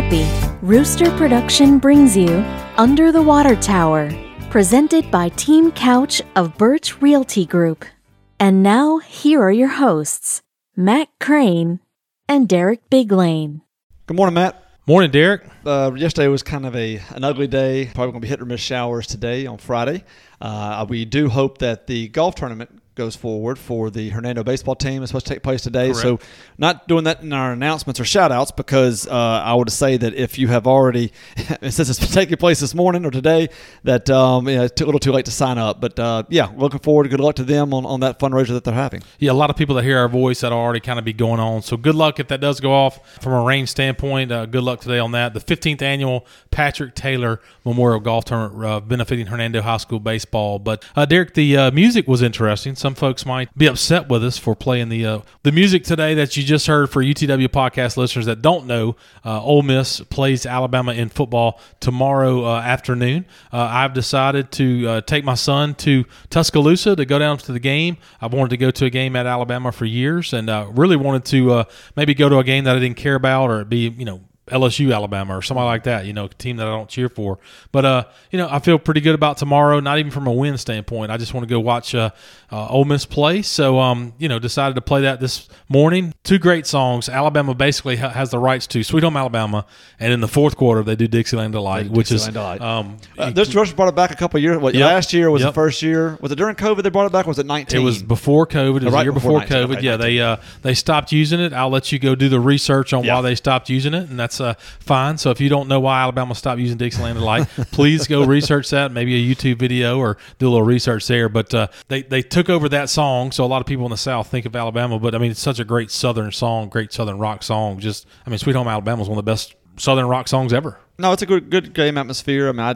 Mississippi, Rooster Production brings you Under the Water Tower, presented by Team Couch of Birch Realty Group. And now, here are your hosts, Matt Crane and Derek Biglane. Good morning, Matt. Morning, Derek. Uh, yesterday was kind of a an ugly day. Probably going to be hit or miss showers today on Friday. Uh, we do hope that the golf tournament goes forward for the Hernando baseball team. It's supposed to take place today. Correct. So, not doing that in our announcements or shout outs because uh, I would say that if you have already, since it's taking place this morning or today, that um, yeah, it's a little too late to sign up. But uh, yeah, looking forward. Good luck to them on, on that fundraiser that they're having. Yeah, a lot of people that hear our voice that already kind of be going on. So good luck if that does go off from a range standpoint. Uh, good luck today on that. The 15th annual Patrick Taylor Memorial Golf Tournament uh, benefiting Hernando High School baseball. But uh, Derek, the uh, music was interesting. Some folks might be upset with us for playing the uh, the music today that you just heard for UTW podcast listeners that don't know. Uh, Ole Miss plays Alabama in football tomorrow uh, afternoon. Uh, I've decided to uh, take my son to Tuscaloosa to go down to the game. I've wanted to go to a game at Alabama for years, and uh, really wanted to uh, maybe go to a game that I didn't care about or be you know LSU Alabama or somebody like that, you know, a team that I don't cheer for. But uh, you know, I feel pretty good about tomorrow. Not even from a win standpoint. I just want to go watch uh, uh, Ole Miss play. So um, you know, decided to play that this morning. Two great songs. Alabama basically ha- has the rights to Sweet Home Alabama, and in the fourth quarter they do Dixieland Delight, which Dixieland is Delight. um, Uh, this Rush brought it back a couple of years. What, Yep. Last year was Yep. the first year. Was it during COVID they brought it back? Or was it nineteen? It was before COVID. It was Right the year before before, COVID. okay, yeah, they uh, they stopped using it. I'll let you go do the research on Yeah. why they stopped using it, and that's uh, fine. So if you don't know why Alabama stopped using Dixieland Delight, please go research that. Maybe a YouTube video or do a little research there. But uh, they they took over that song, so a lot of people in the South think of Alabama. But I mean, it's such a great Southern song, great Southern rock song. Just I mean, Sweet Home Alabama is one of the best Southern rock songs ever. No, it's a good good game atmosphere. I mean, I,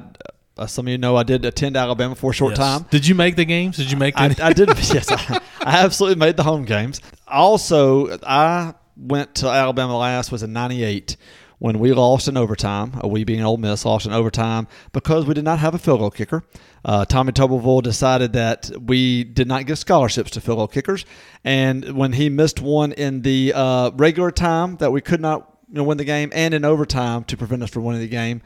uh, some of you know I did attend Alabama for a short Yes. time. Did you make the games? Did you make? I, The, I did. yes, I, I absolutely made the home games. Also, I went to Alabama last was in '98 when we lost in overtime. We being Ole Miss lost in overtime because we did not have a field goal kicker. Uh, Tommy Tuberville decided that we did not give scholarships to field goal kickers, and when he missed one in the uh, regular time that we could not you know, win the game, and in overtime to prevent us from winning the game.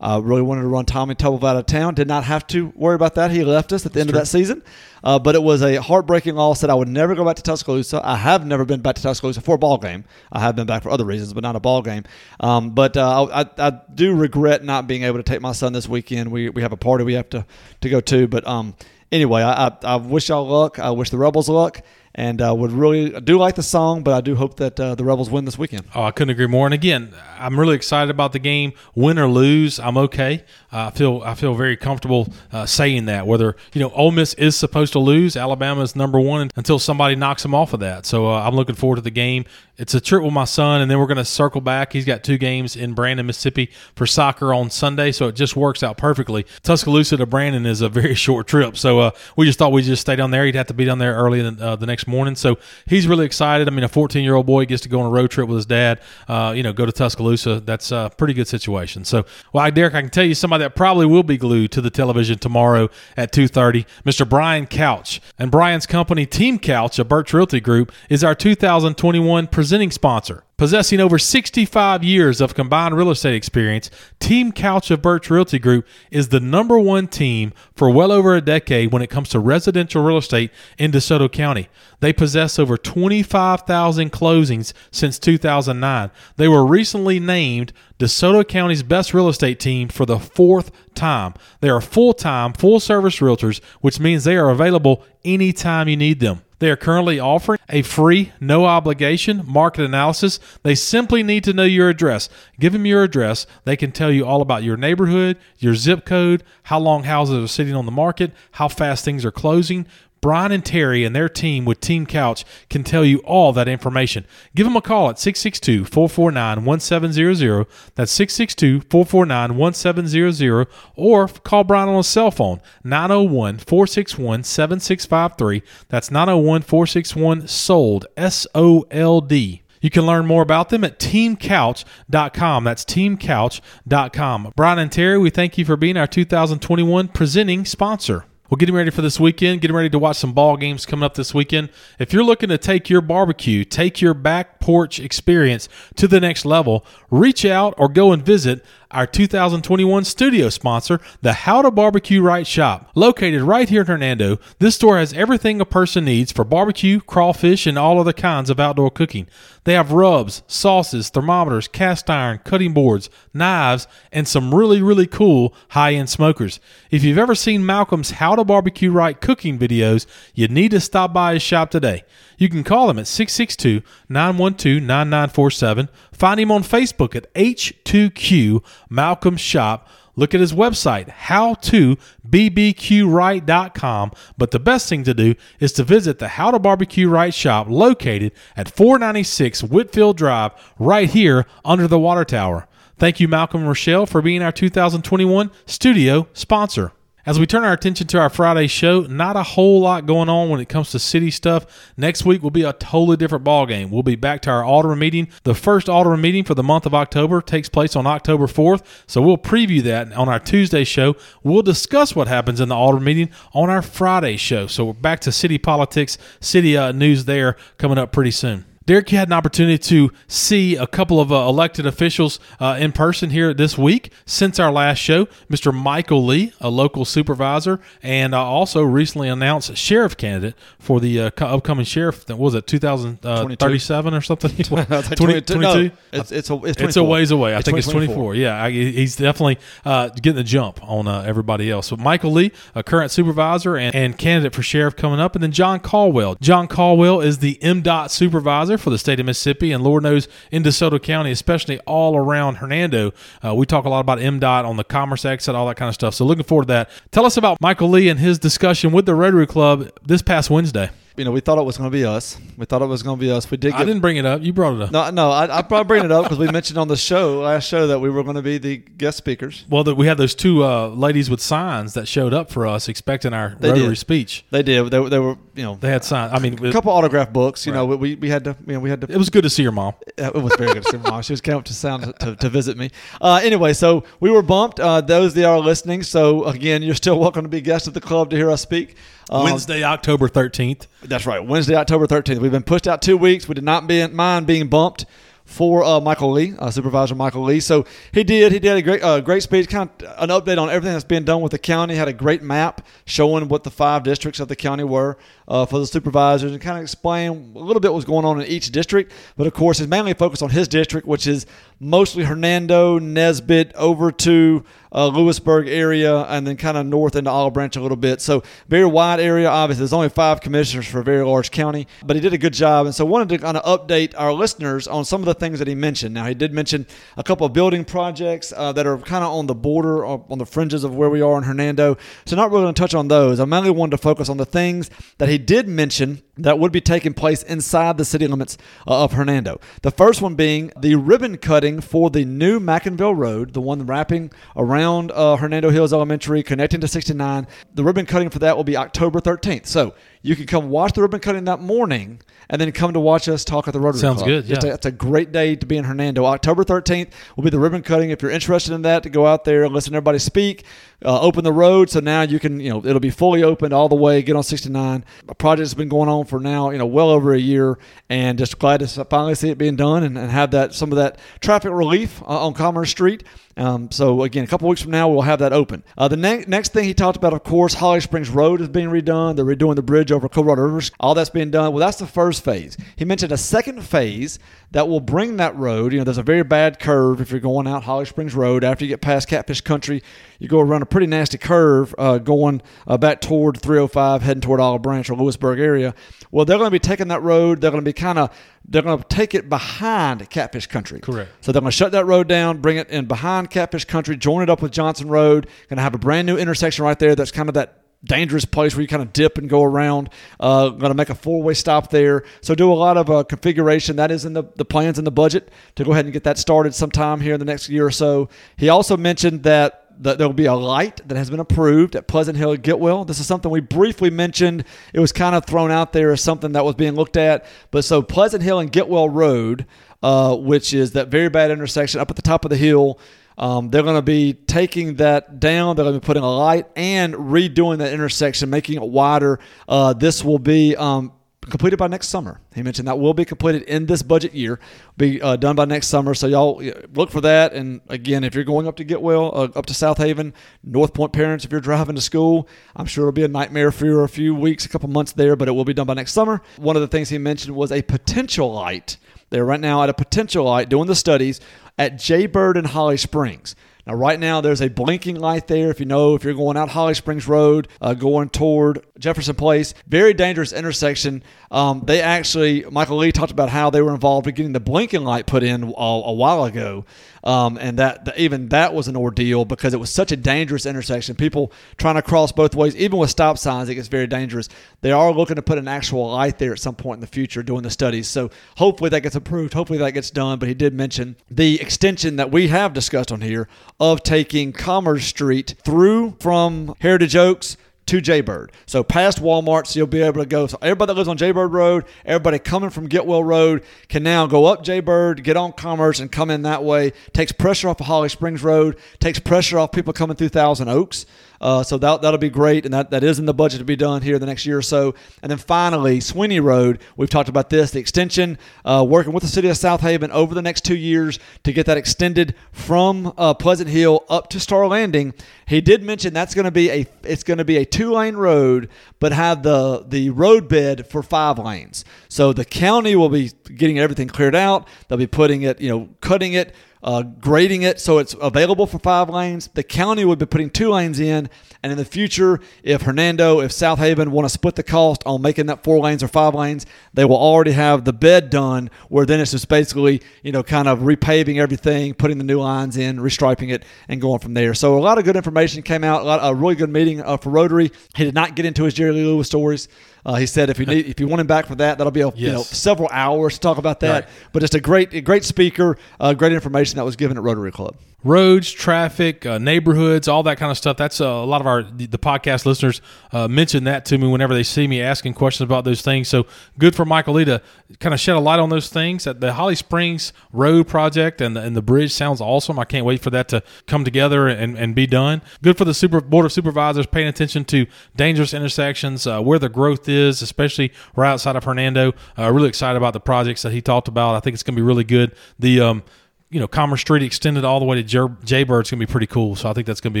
Uh, really wanted to run Tommy Tuberville out of town. Did not have to worry about that. He left us at the end of that season. Uh, but it was a heartbreaking loss that I would never go back to Tuscaloosa. I have never been back to Tuscaloosa for a ball game. I have been back for other reasons, but not a ball game. Um, but uh, I, I do regret not being able to take my son this weekend. We, we have a party we have to, to go to. But um, anyway, I, I, I wish y'all luck. I wish the Rebels luck. And uh, would really I do like the song, but I do hope that uh, the Rebels win this weekend. Oh, I couldn't agree more. And again, I'm really excited about the game. Win or lose, I'm okay. Uh, I feel I feel very comfortable uh, saying that. Whether you know Ole Miss is supposed to lose, Alabama is number one until somebody knocks them off of that. So uh, I'm looking forward to the game. It's a trip with my son, and then we're going to circle back. He's got two games in Brandon, Mississippi for soccer on Sunday, so it just works out perfectly. Tuscaloosa to Brandon is a very short trip, so uh, we just thought we'd just stay down there. He'd have to be down there early in, uh, the next morning, so he's really excited. I mean, a 14 year old boy gets to go on a road trip with his dad. Uh, you know, go to Tuscaloosa. That's a pretty good situation. So, well, Derek, I can tell you somebody that probably will be glued to the television tomorrow at 2:30, Mr. Brian Couch, and Brian's company, Team Couch, a Birch Realty Group, is our 2021 presenting sponsor. Possessing over 65 years of combined real estate experience, Team Couch of Birch Realty Group is the number one team for well over a decade when it comes to residential real estate in DeSoto County. They possess over 25,000 closings since 2009. They were recently named DeSoto County's best real estate team for the fourth time. They are full time, full service realtors, which means they are available anytime you need them. They are currently offering a free, no obligation market analysis. They simply need to know your address. Give them your address. They can tell you all about your neighborhood, your zip code, how long houses are sitting on the market, how fast things are closing. Brian and Terry and their team with Team Couch can tell you all that information. Give them a call at 662 449 1700. That's 662 449 1700. Or call Brian on his cell phone 901 461 7653. That's 901 461 SOLD. S O L D. You can learn more about them at teamcouch.com. That's teamcouch.com. Brian and Terry, we thank you for being our 2021 presenting sponsor. Well, getting ready for this weekend, getting ready to watch some ball games coming up this weekend. If you're looking to take your barbecue, take your back porch experience to the next level, reach out or go and visit our 2021 studio sponsor, the How to Barbecue Right shop. Located right here in Hernando, this store has everything a person needs for barbecue, crawfish, and all other kinds of outdoor cooking. They have rubs, sauces, thermometers, cast iron, cutting boards, knives, and some really, really cool high end smokers. If you've ever seen Malcolm's How to Barbecue Right cooking videos, you need to stop by his shop today. You can call him at 662 912 9947. Find him on Facebook at H2Q Malcolm Shop. Look at his website, howtobbqright.com. But the best thing to do is to visit the How to Barbecue Right shop located at 496 Whitfield Drive, right here under the water tower. Thank you, Malcolm Rochelle, for being our 2021 studio sponsor. As we turn our attention to our Friday show, not a whole lot going on when it comes to city stuff. Next week will be a totally different ball game. We'll be back to our Alderman meeting. The first Alderman meeting for the month of October takes place on October 4th, so we'll preview that on our Tuesday show. We'll discuss what happens in the Alderman meeting on our Friday show. So we're back to city politics, city uh, news there coming up pretty soon. Derek, you had an opportunity to see a couple of uh, elected officials uh, in person here this week since our last show. Mr. Michael Lee, a local supervisor, and uh, also recently announced sheriff candidate for the uh, upcoming sheriff. That was it, 2037 or something? 2022? No, it's, it's, a, it's, it's, a ways away. I think it's 24. Yeah, I, he's definitely uh, getting the jump on uh, everybody else. So Michael Lee, a current supervisor and, and candidate for sheriff coming up, and then John Caldwell. John Caldwell is the MDOT supervisor for the state of Mississippi, and Lord knows in DeSoto County, especially all around Hernando. Uh, we talk a lot about MDOT on the Commerce exit, all that kind of stuff. So looking forward to that. Tell us about Michael Lee and his discussion with the Rotary Club this past Wednesday you know, we thought it was going to be us. We thought it was going to be us. We did. Get, I didn't bring it up. You brought it up. No, no, I, I probably bring it up because we mentioned on the show last show that we were going to be the guest speakers. Well, the, we had those two uh, ladies with signs that showed up for us, expecting our they Rotary did. speech. They did. They, they, were, you know, they had signs. I mean, a couple autograph books. You right. know, we, we had to, you know, we had to. It was good to see your mom. It was very good to see my mom. She was coming up to sound to, to visit me. Uh, anyway, so we were bumped. Uh, those that are listening. So again, you're still welcome to be guests of the club to hear us speak. Um, Wednesday, October 13th. That's right. Wednesday, October 13th. We've been pushed out two weeks. We did not be, mind being bumped for uh, Michael Lee, uh, Supervisor Michael Lee. So he did. He did a great, uh, great speech, kind of an update on everything that's being done with the county. Had a great map showing what the five districts of the county were uh, for the supervisors, and kind of explain a little bit what was going on in each district. But of course, he's mainly focused on his district, which is mostly Hernando, Nesbit, over to uh, Lewisburg area, and then kind of north into Olive Branch a little bit. So very wide area. Obviously, there's only five commissioners for a very large county, but he did a good job. And so wanted to kind of update our listeners on some of the things that he mentioned. Now he did mention a couple of building projects uh, that are kind of on the border, uh, on the fringes of where we are in Hernando. So not really going to touch on those. I mainly wanted to focus on the things that he did mention that would be taking place inside the city limits uh, of Hernando. The first one being the ribbon cutting for the new McIngvale Road, the one wrapping around uh, Hernando Hills Elementary, connecting to 69. The ribbon cutting for that will be October 13th. So you can come watch the ribbon cutting that morning and then come to watch us talk at the Rotary Sounds Club. good. Yeah. A, it's a great day to be in Hernando. October 13th will be the ribbon cutting. If you're interested in that, to go out there and listen to everybody speak, uh, open the road. So now you can, you know, it'll be fully opened all the way, get on 69. A project has been going on for now, you know, well over a year and just glad to finally see it being done and, and have that, some of that traffic relief uh, on Commerce Street. Um, so again, a couple weeks from now, we'll have that open. Uh, the ne- next thing he talked about, of course, Holly Springs Road is being redone. They're redoing the bridge over Coldwater Rivers. All that's being done. Well, that's the first phase. He mentioned a second phase that will bring that road. You know, there's a very bad curve if you're going out Holly Springs Road. After you get past Catfish Country, you go around a pretty nasty curve uh, going uh, back toward 305, heading toward Olive Branch or Lewisburg area. Well, they're going to be taking that road. They're going to be kind of they're going to take it behind Catfish Country. Correct. So they're going to shut that road down, bring it in behind Catfish Country, join it up with Johnson Road. Going to have a brand new intersection right there. That's kind of that dangerous place where you kind of dip and go around. Uh, going to make a four way stop there. So do a lot of uh, configuration. That is in the, the plans in the budget to go ahead and get that started sometime here in the next year or so. He also mentioned that there will be a light that has been approved at Pleasant Hill Getwell. This is something we briefly mentioned. It was kind of thrown out there as something that was being looked at. But so Pleasant Hill and Getwell Road, uh, which is that very bad intersection up at the top of the hill, um, they're going to be taking that down. They're going to be putting a light and redoing that intersection, making it wider. Uh, this will be um, completed by next summer. He mentioned that will be completed in this budget year, be uh, done by next summer. So y'all look for that. And again, if you're going up to Getwell, uh, up to Southaven, North Point parents, if you're driving to school, I'm sure it'll be a nightmare for a few weeks, a couple months there, but it will be done by next summer. One of the things he mentioned was a potential light. They're right now at a potential light doing the studies at Jaybird and Holly Springs. Now, right now, there's a blinking light there. If you know, if you're going out Holly Springs Road, uh, going toward Jefferson Place, very dangerous intersection. Um, they actually, Michael Lee talked about how they were involved in getting the blinking light put in a, a while ago. Um, and that the, even that was an ordeal because it was such a dangerous intersection. People trying to cross both ways, even with stop signs, it gets very dangerous. They are looking to put an actual light there at some point in the future doing the studies. So hopefully that gets approved. Hopefully that gets done. But he did mention the extension that we have discussed on here of taking Commerce Street through from Heritage Oaks to Jaybird. So past Walmart, so you'll be able to go. So everybody that lives on Jaybird Road, everybody coming from Getwell Road can now go up Jaybird, get on Commerce, and come in that way. Takes pressure off of Holly Springs Road, takes pressure off people coming through Thousand Oaks. Uh, so that, that'll be great, and that, that is in the budget to be done here the next year or so. And then finally, Swinnea Road, we've talked about this, the extension, uh, working with the city of Southaven over the next two years to get that extended from uh, Pleasant Hill up to Star Landing. He did mention that's going to be a it's going to be a two lane road, but have the the road bed for five lanes. So the county will be getting everything cleared out. They'll be putting it, you know, cutting it uh, grading it so it's available for five lanes. The county would be putting two lanes in, and in the future, if Hernando, if Southaven want to split the cost on making that four lanes or five lanes, they will already have the bed done. Where then it's just basically you know kind of repaving everything, putting the new lines in, restriping it, and going from there. So a lot of good information came out. A, lot, a really good meeting uh, for Rotary. He did not get into his Jerry Lee Lewis stories. Uh, he said if you need, if you want him back for that, that'll be a, yes. you know several hours to talk about that. Right. But just a great, a great speaker, uh, great information that was given at Rotary Club roads, traffic, uh, neighborhoods, all that kind of stuff. That's uh, a lot of our the podcast listeners uh, mention that to me whenever they see me asking questions about those things. So good for Michael Lee to kind of shed a light on those things. The Holly Springs Road project and the, and the bridge sounds awesome. I can't wait for that to come together and, and be done. Good for the super board of supervisors paying attention to dangerous intersections, uh, where the growth is, especially right outside of Hernando. Uh, really excited about the projects that he talked about. I think it's going to be really good. The um, you know, Commerce Street extended all the way to Jaybird's going to be pretty cool. So I think that's going to be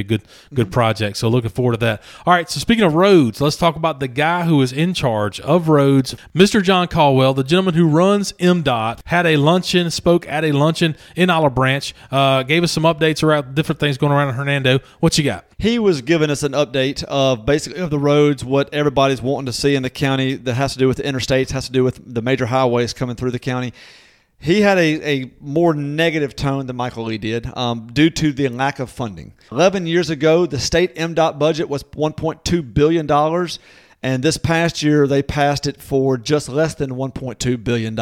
a good good mm-hmm. project. So looking forward to that. All right. So speaking of roads, let's talk about the guy who is in charge of roads, Mr. John Caldwell, the gentleman who runs MDOT, had a luncheon, spoke at a luncheon in Olive Branch, uh, gave us some updates around different things going around in Hernando. What you got? He was giving us an update of basically of the roads, what everybody's wanting to see in the county that has to do with the interstates, has to do with the major highways coming through the county he had a, a more negative tone than Michael Lee did um, due to the lack of funding. 11 years ago, the state MDOT budget was $1.2 billion, and this past year they passed it for just less than $1.2 billion.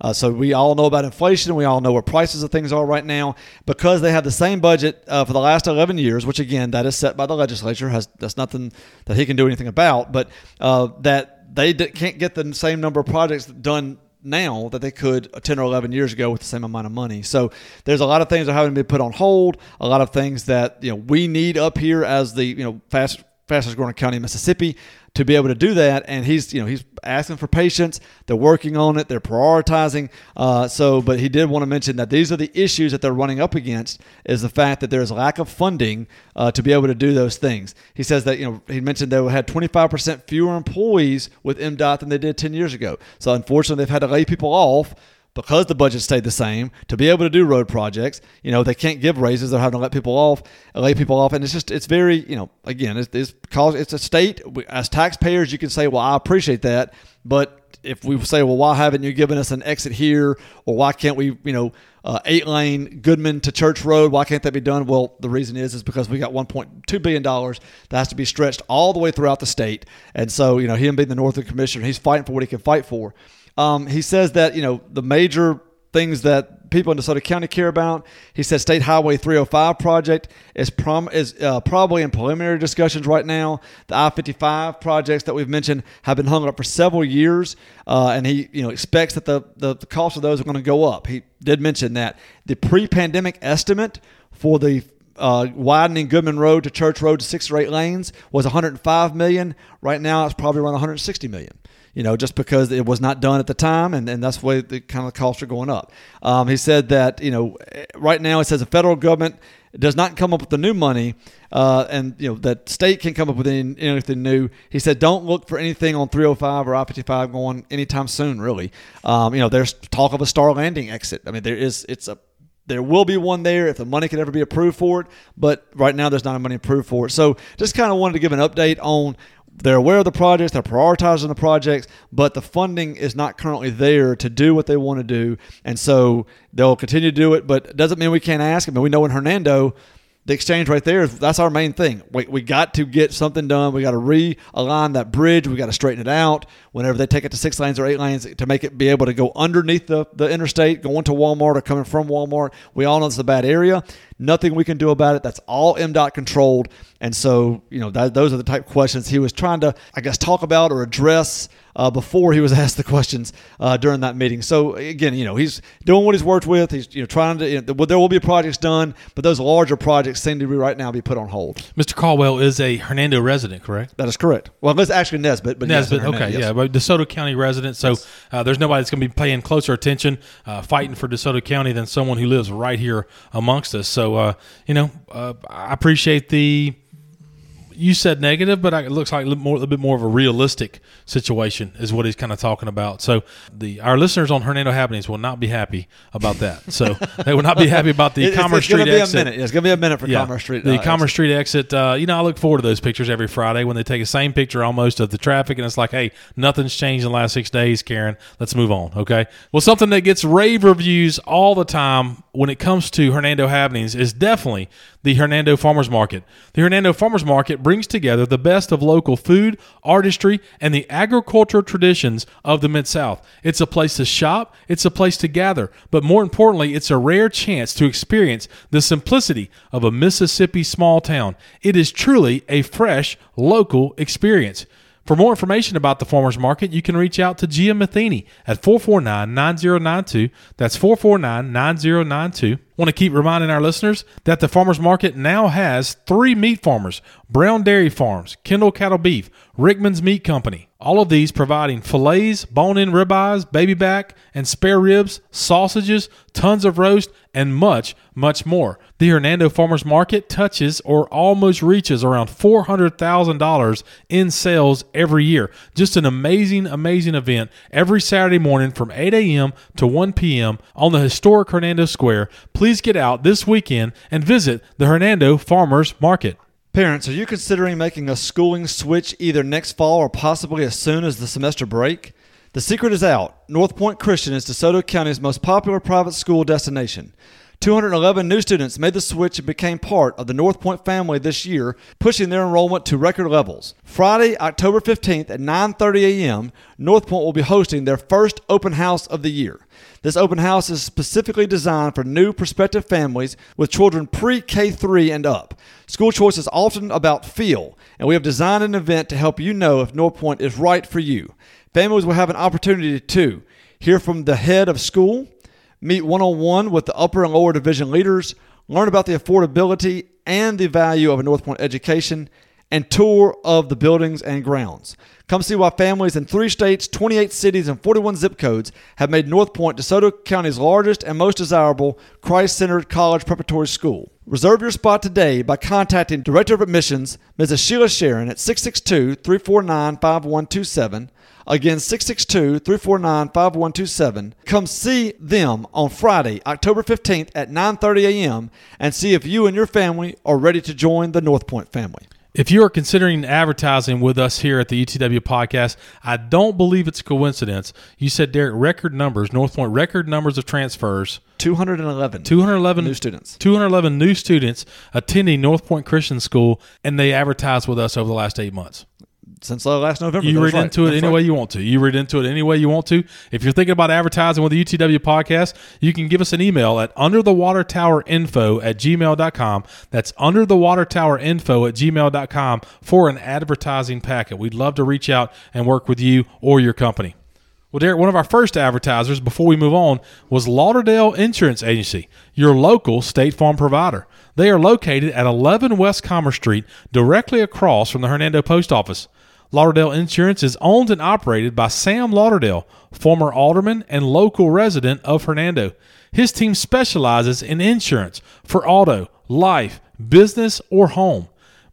Uh, so we all know about inflation. We all know where prices of things are right now because they have the same budget uh, for the last 11 years, which again that is set by the legislature. Has that's nothing that he can do anything about, but uh, that they can't get the same number of projects done now that they could uh, 10 or 11 years ago with the same amount of money. So there's a lot of things that are having to be put on hold, a lot of things that, you know, we need up here as the, you know, fast fastest growing county in Mississippi to be able to do that. And he's, you know, he's asking for patience. They're working on it. They're prioritizing. Uh, so, but he did want to mention that these are the issues that they're running up against is the fact that there is lack of funding uh, to be able to do those things. He says that, you know, he mentioned they had 25% fewer employees with MDOT than they did 10 years ago. So unfortunately, they've had to lay people off because the budget stayed the same to be able to do road projects. You know, they can't give raises; they're having to let people off, lay people off, and it's just it's very you know again it's it's, cause, it's a state as taxpayers you can say well I appreciate that, but if we say well why haven't you given us an exit here or why can't we you know uh, eight lane Goodman to Church Road why can't that be done? Well, the reason is is because we got 1.2 billion dollars that has to be stretched all the way throughout the state, and so you know him being the Northern Commissioner, he's fighting for what he can fight for. Um, he says that you know the major things that people in DeSoto County care about. He said State Highway 305 project is prom- is uh, probably in preliminary discussions right now. The I-55 projects that we've mentioned have been hung up for several years, uh, and he you know expects that the, the, the cost of those are going to go up. He did mention that the pre-pandemic estimate for the uh, widening Goodman Road to Church Road to six or eight lanes was 105 million. Right now, it's probably around 160 million you know, just because it was not done at the time, and, and that's way the kind of costs are going up. Um, he said that you know, right now it says the federal government does not come up with the new money, uh, and you know that state can come up with any, anything new. He said, don't look for anything on 305 or I-55 going anytime soon. Really, um, you know, there's talk of a Star Landing exit. I mean, there is it's a there will be one there if the money could ever be approved for it, but right now there's not money approved for it. So just kind of wanted to give an update on they're aware of the projects, they're prioritizing the projects, but the funding is not currently there to do what they want to do. And so they'll continue to do it, but it doesn't mean we can't ask. I mean, we know in Hernando, the exchange right there is that's our main thing. We, we got to get something done. We got to realign that bridge. We got to straighten it out. Whenever they take it to six lanes or eight lanes to make it be able to go underneath the, the interstate, going to Walmart or coming from Walmart, we all know it's a bad area. Nothing we can do about it. That's all MDOT controlled. And so, you know, that, those are the type questions he was trying to, I guess, talk about or address uh, before he was asked the questions uh, during that meeting. So again, you know, he's doing what he's worked with. He's you know trying to. You know, there will be projects done, but those larger projects seem to be right now be put on hold. Mr. Caldwell is a Hernando resident, correct? That is correct. Well, it's actually Nesbit, but Nesbit. yes, okay, yes. yeah, but DeSoto County resident. So uh, there's nobody that's going to be paying closer attention, uh, fighting for DeSoto County than someone who lives right here amongst us. So uh, you know, uh, I appreciate the you said negative, but it looks like a little, more, a little bit more of a realistic situation is what he's kind of talking about. So the our listeners on Hernando Happenings will not be happy about that. So they will not be happy about the It- it's, Commerce it's Street gonna be exit. a minute. It's going to be a minute for Commerce Street. The uh, Commerce Street exit. Uh, you know, I look forward to those pictures every Friday when they take the same picture almost of the traffic, and it's like, hey, nothing's changed in the last six days, Karen. Let's move on, okay? Well, something that gets rave reviews all the time when it comes to Hernando happenings is definitely the Hernando Farmers Market. The Hernando Farmers Market brings together the best of local food, artistry, and the agricultural traditions of the Mid South. It's a place to shop, it's a place to gather, but more importantly, it's a rare chance to experience the simplicity of a Mississippi small town. It is truly a fresh, local experience. For more information about the farmers market, you can reach out to Gia Matheny at 449-9092. That's 449-9092. Want to keep reminding our listeners that the farmers market now has three meat farmers, Brown Dairy Farms, Kendall Cattle Beef, Rickman's Meat Company. All of these providing fillets, bone-in ribeyes, baby back, and spare ribs, sausages, tons of roast, and much, much more. The Hernando Farmers Market touches or almost reaches around $400,000 in sales every year. Just an amazing, amazing event every Saturday morning from 8 a.m. to 1 p.m. on the historic Hernando Square. Please get out this weekend and visit the Hernando Farmers Market. Parents, are you considering making a schooling switch either next fall or possibly as soon as the semester break? The secret is out. North Point Christian is DeSoto County's most popular private school destination. 211 new students made the switch and became part of the North Point family this year, pushing their enrollment to record levels. Friday, October 15th at 9:30 a.m., North Point will be hosting their first open house of the year. This open house is specifically designed for new prospective families with children pre K 3 and up. School choice is often about feel, and we have designed an event to help you know if North Point is right for you. Families will have an opportunity to hear from the head of school, meet one on one with the upper and lower division leaders, learn about the affordability and the value of a North Point education, and tour of the buildings and grounds. Come see why families in three states, 28 cities, and 41 zip codes have made North Point DeSoto County's largest and most desirable Christ centered college preparatory school. Reserve your spot today by contacting Director of Admissions, Mrs. Sheila Sharon, at 662 349 5127. Again, 662 349 5127. Come see them on Friday, October 15th at 9.30 a.m. and see if you and your family are ready to join the North Point family. If you are considering advertising with us here at the UTW podcast, I don't believe it's a coincidence. You said, Derek, record numbers, North Point, record numbers of transfers. 211. 211 New students. 211 new students attending North Point Christian School, and they advertised with us over the last eight months. Since uh, last November. You read right. into it That's any right. way you want to. You read into it any way you want to. If you're thinking about advertising with the UTW podcast, you can give us an email at underthewatertowerinfo at gmail.com. That's underthewatertowerinfo at gmail.com for an advertising packet. We'd love to reach out and work with you or your company. Well, Derek, one of our first advertisers before we move on was Lauderdale Insurance Agency, your local State Farm provider. They are located at 11 West Commerce Street, directly across from the Hernando Post Office. Lauderdale Insurance is owned and operated by Sam Lauderdale, former alderman and local resident of Hernando. His team specializes in insurance for auto, life, business, or home.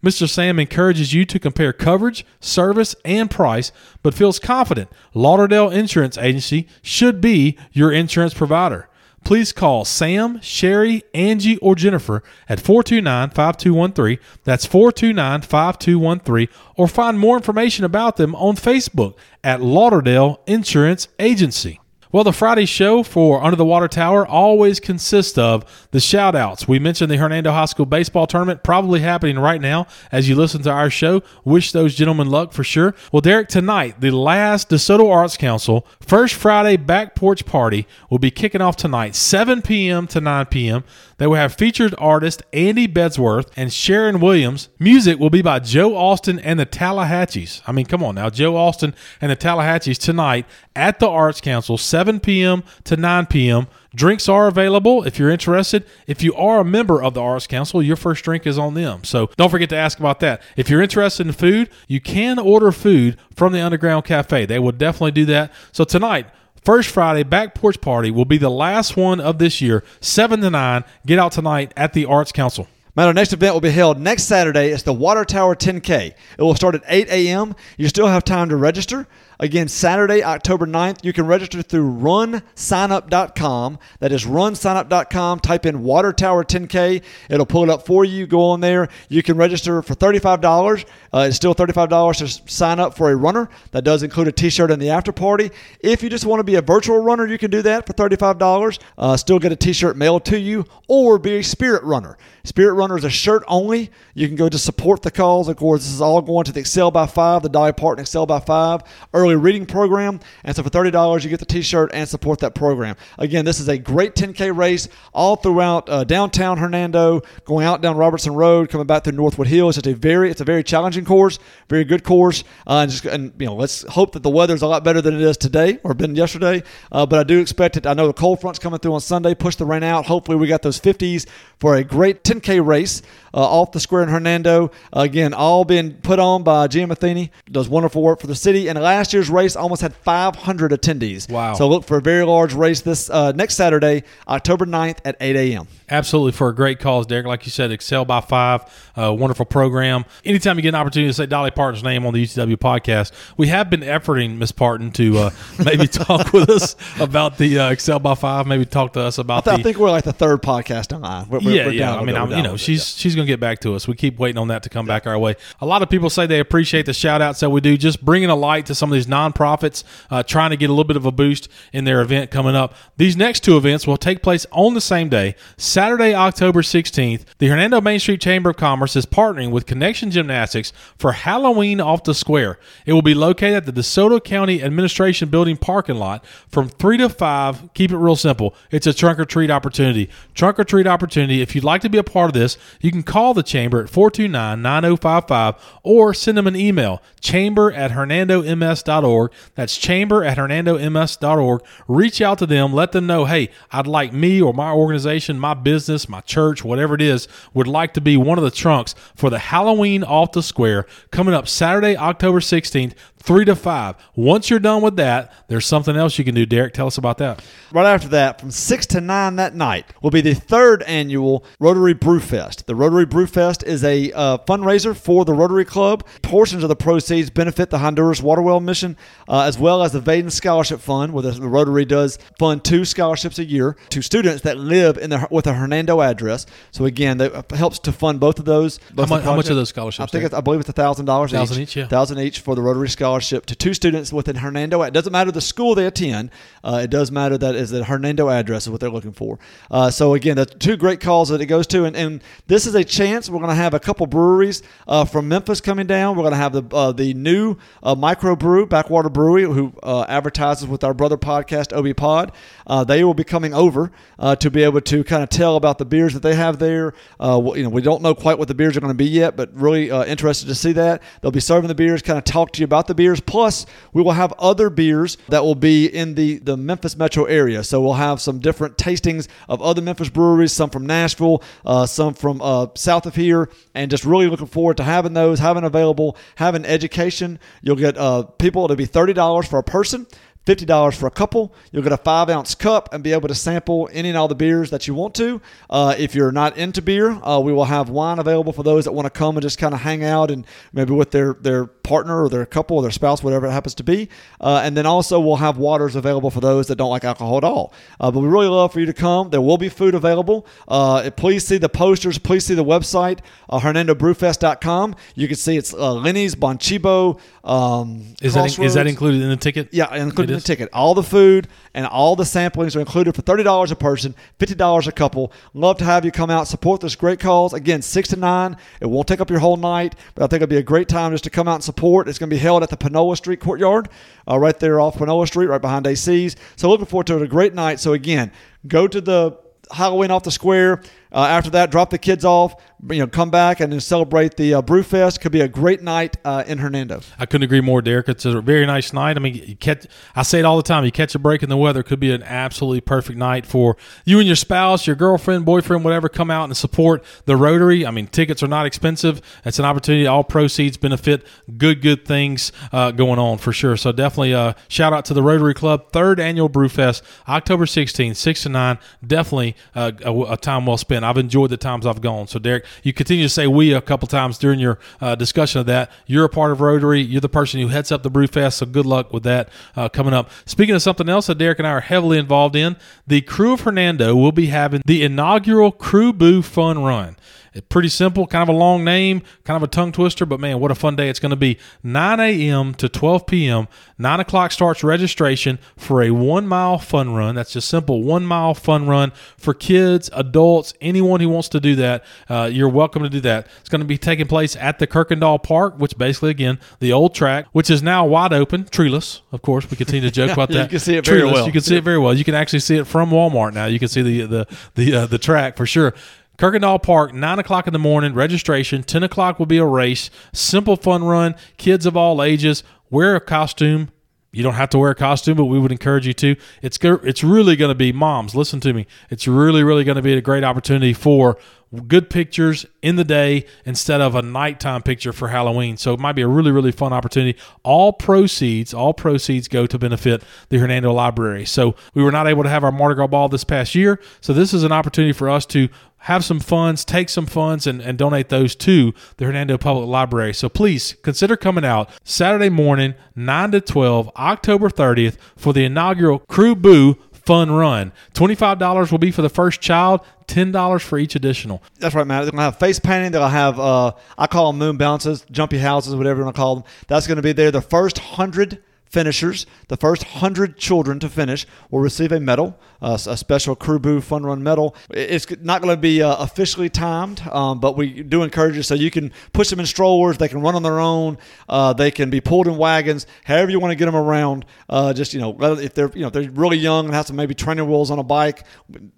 Mr. Sam encourages you to compare coverage, service, and price, but feels confident Lauderdale Insurance Agency should be your insurance provider. Please call Sam, Sherry, Angie, or Jennifer at 429 5213. That's 429 5213. Or find more information about them on Facebook at Lauderdale Insurance Agency. Well, the Friday show for Under the Water Tower always consists of the shout outs. We mentioned the Hernando High School baseball tournament probably happening right now as you listen to our show. Wish those gentlemen luck for sure. Well, Derek, tonight, the last DeSoto Arts Council First Friday Back Porch Party will be kicking off tonight, 7 p.m. to 9 p.m. They will have featured artist Andy Bedsworth and Sharon Williams. Music will be by Joe Austin and the Tallahatchies. I mean, come on now, Joe Austin and the Tallahatchies tonight at the Arts Council, 7 p.m. to 9 p.m. Drinks are available if you're interested. If you are a member of the Arts Council, your first drink is on them. So don't forget to ask about that. If you're interested in food, you can order food from the Underground Cafe. They will definitely do that. So tonight, First Friday Back Porch Party will be the last one of this year, 7 to 9. Get out tonight at the Arts Council. Man, our next event will be held next Saturday. It's the Water Tower 10K. It will start at 8 a.m. You still have time to register. Again, Saturday, October 9th, you can register through runsignup.com. That is runsignup.com. Type in Water Tower 10K. It'll pull it up for you. Go on there. You can register for $35. Uh, it's still $35 to sign up for a runner. That does include a t shirt and the after party. If you just want to be a virtual runner, you can do that for $35. Uh, still get a t shirt mailed to you, or be a spirit runner. Spirit Runner is a shirt only. You can go to support the cause. Of course, this is all going to the Excel by Five, the Dolly Parton Excel by Five early reading program. And so for $30, you get the t shirt and support that program. Again, this is a great 10K race all throughout uh, downtown Hernando, going out down Robertson Road, coming back through Northwood Hills. It's a very, it's a very challenging course, very good course. Uh, and, just, and, you know, let's hope that the weather's a lot better than it is today or been yesterday. Uh, but I do expect it. I know the cold front's coming through on Sunday, push the rain out. Hopefully, we got those 50s for a great 10K race uh, off the square in Hernando. again, all being put on by Jim Matheny. Does wonderful work for the city. And last year's race almost had 500 attendees. Wow. So look for a very large race this uh, next Saturday, October 9th at 8 a.m. Absolutely for a great cause, Derek. Like you said, Excel by Five, uh, wonderful program. Anytime you get an opportunity to say Dolly Parton's name on the UTW podcast, we have been efforting Miss Parton to uh, maybe talk with us about the uh, Excel by Five. Maybe talk to us about. I, the, I think we're like the third podcast online. We're, yeah, we're yeah. I mean. I'm, you know, with it, she's she's gonna get back to us. We keep waiting on that to come back our way. A lot of people say they appreciate the shout outs that we do, just bringing a light to some of these nonprofits, uh, trying to get a little bit of a boost in their event coming up. These next two events will take place on the same day, Saturday, October 16th. The Hernando Main Street Chamber of Commerce is partnering with Connection Gymnastics for Halloween off the square. It will be located at the DeSoto County Administration Building parking lot from 3 to 5. Keep it real simple. It's a trunk or treat opportunity. Trunk or treat opportunity. If you'd like to be a part of this, you can call the chamber at 429 9055 or send them an email chamber at hernandoms.org. That's chamber at hernandoms.org. Reach out to them. Let them know, hey, I'd like me or my organization, my business, my church, whatever it is, would like to be one of the trunks for the Halloween off the square coming up Saturday, October 16th, 3 to 5. Once you're done with that, there's something else you can do. Derek, tell us about that. Right after that, from 6 to 9 that night, will be the third annual Rotary Brew Fest. The Rotary Brew Fest is a uh, fundraiser for the Rotary Club. Portions of the proceeds benefit the Honduras Water Well Mission, uh, as well as the Vaden Scholarship Fund, where the, the Rotary does fund two scholarships a year to students that live in the, with a Hernando address. So again, that helps to fund both of those. How the mu- how much are those scholarships, I think it's, I believe it's a thousand dollars 1,000 each, yeah. thousand each for the Rotary Scholarship to two students within Hernando. It doesn't matter the school they attend. Uh, it does matter that is the Hernando address is what they're looking for. Uh, so again, the two great calls that it goes to, and, and this is a chance. We're going to have a couple breweries uh, from Memphis coming down. We're going to have the uh, the new uh, micro brew, Backwater Brewery, who uh, advertises with our brother podcast OB Pod. They will be coming over to be able to kind of tell about the beers that they have there. You know, we don't know quite what the beers are going to be yet, but really interested to see that. They'll be serving the beers, kind of talk to you about the beers. Plus, we will have other beers that will be in the, the Memphis metro area. So we'll have some different tastings of other Memphis breweries, some from Nashville, uh, some from uh, south of here, and just really looking forward to having those, having available, having education. You'll get uh, people, it'll be $30 for a person. $50 for a couple. You'll get a five ounce cup and be able to sample any and all the beers that you want to. Uh, if you're not into beer, uh, we will have wine available for those that want to come and just kind of hang out and maybe with their, their partner or their couple or their spouse, whatever it happens to be. Uh, and then also we'll have waters available for those that don't like alcohol at all. Uh, but we really love for you to come. There will be food available. Uh, please see the posters. Please see the website, uh, HernandoBrewFest.com. You can see it's Lenny's, Bonchibo. Um, Is that is that included in the ticket? Yeah, included It the ticket. All the food and all the samplings are included for thirty dollars a person, fifty dollars a couple. Love to have you come out support this great cause. Again, six to nine. It won't take up your whole night, but I think it'll be a great time just to come out and support. It's going to be held at the Panola Street Courtyard, uh, right there off Panola Street, right behind AC's. So looking forward to it. A great night. So again, go to the Halloween off the square. Uh, after that, drop the kids off. You know, come back and then celebrate the uh, Brew Fest. Could be a great night uh, in Hernando. I couldn't agree more, Derek. It's a very nice night. I mean, you catch, I say it all the time. You catch a break in the weather, could be an absolutely perfect night for you and your spouse, your girlfriend, boyfriend, whatever. Come out and support the Rotary. I mean, tickets are not expensive. It's an opportunity. All proceeds benefit good, good things uh, going on for sure. So definitely, uh, shout out to the Rotary Club, third annual Brewfest, October 16th, six to nine. Definitely uh, a, a time well spent. I've enjoyed the times I've gone. So Derek, you continue to say we a couple times during your uh, discussion of that. You're a part of Rotary. You're the person who heads up the Brewfest. So good luck with that uh, coming up. Speaking of something else that Derek and I are heavily involved in, the Krewe of Hernando will be having the inaugural Krewe Boo Fun Run. It's pretty simple, kind of a long name, kind of a tongue twister, but man, what a fun day it's going to be. 9 a.m. to 12 p.m. 9 o'clock starts registration for a one mile fun run. That's just simple one mile fun run for kids, adults, anyone who wants to do that. Uh, you're welcome to do that. It's going to be taking place at the Kirkendall Park, which basically, again, the old track, which is now wide open, treeless, of course. We continue to joke about that. You can see it very Treeless. well. You can see it very well. You can actually see it from Walmart now. You can see the the the uh, the track for sure. Kirkendall Park, 9 o'clock in the morning, registration. 10 o'clock will be a race. Simple fun run. Kids of all ages. Wear a costume. You don't have to wear a costume, but we would encourage you to. It's it's really going to be moms. Listen to me. It's really really going to be a great opportunity for good pictures in the day instead of a nighttime picture for Halloween. So it might be a really really fun opportunity. All proceeds all proceeds go to benefit the Hernando Library. So we were not able to have our Mardi Gras ball this past year. So this is an opportunity for us to have some funds, take some funds, and, and donate those to the Hernando Public Library. So please consider coming out Saturday morning, 9 to 12, October 30th, for the inaugural Krewe Boo Fun Run. $25 will be for the first child, $10 for each additional. That's right, Matt. They're gonna have face painting. They'll have uh, I call them moon bounces, jumpy houses, whatever you want to call them. That's going to be there. The first hundred finishers, the first hundred children to finish, will receive a medal, uh, a special Boo Fun Run medal. It's not going to be uh, officially timed, um, but we do encourage you so you can push them in strollers. They can run on their own. Uh, they can be pulled in wagons. However you want to get them around. Uh, just you know, if they're you know they're really young and have some maybe training wheels on a bike,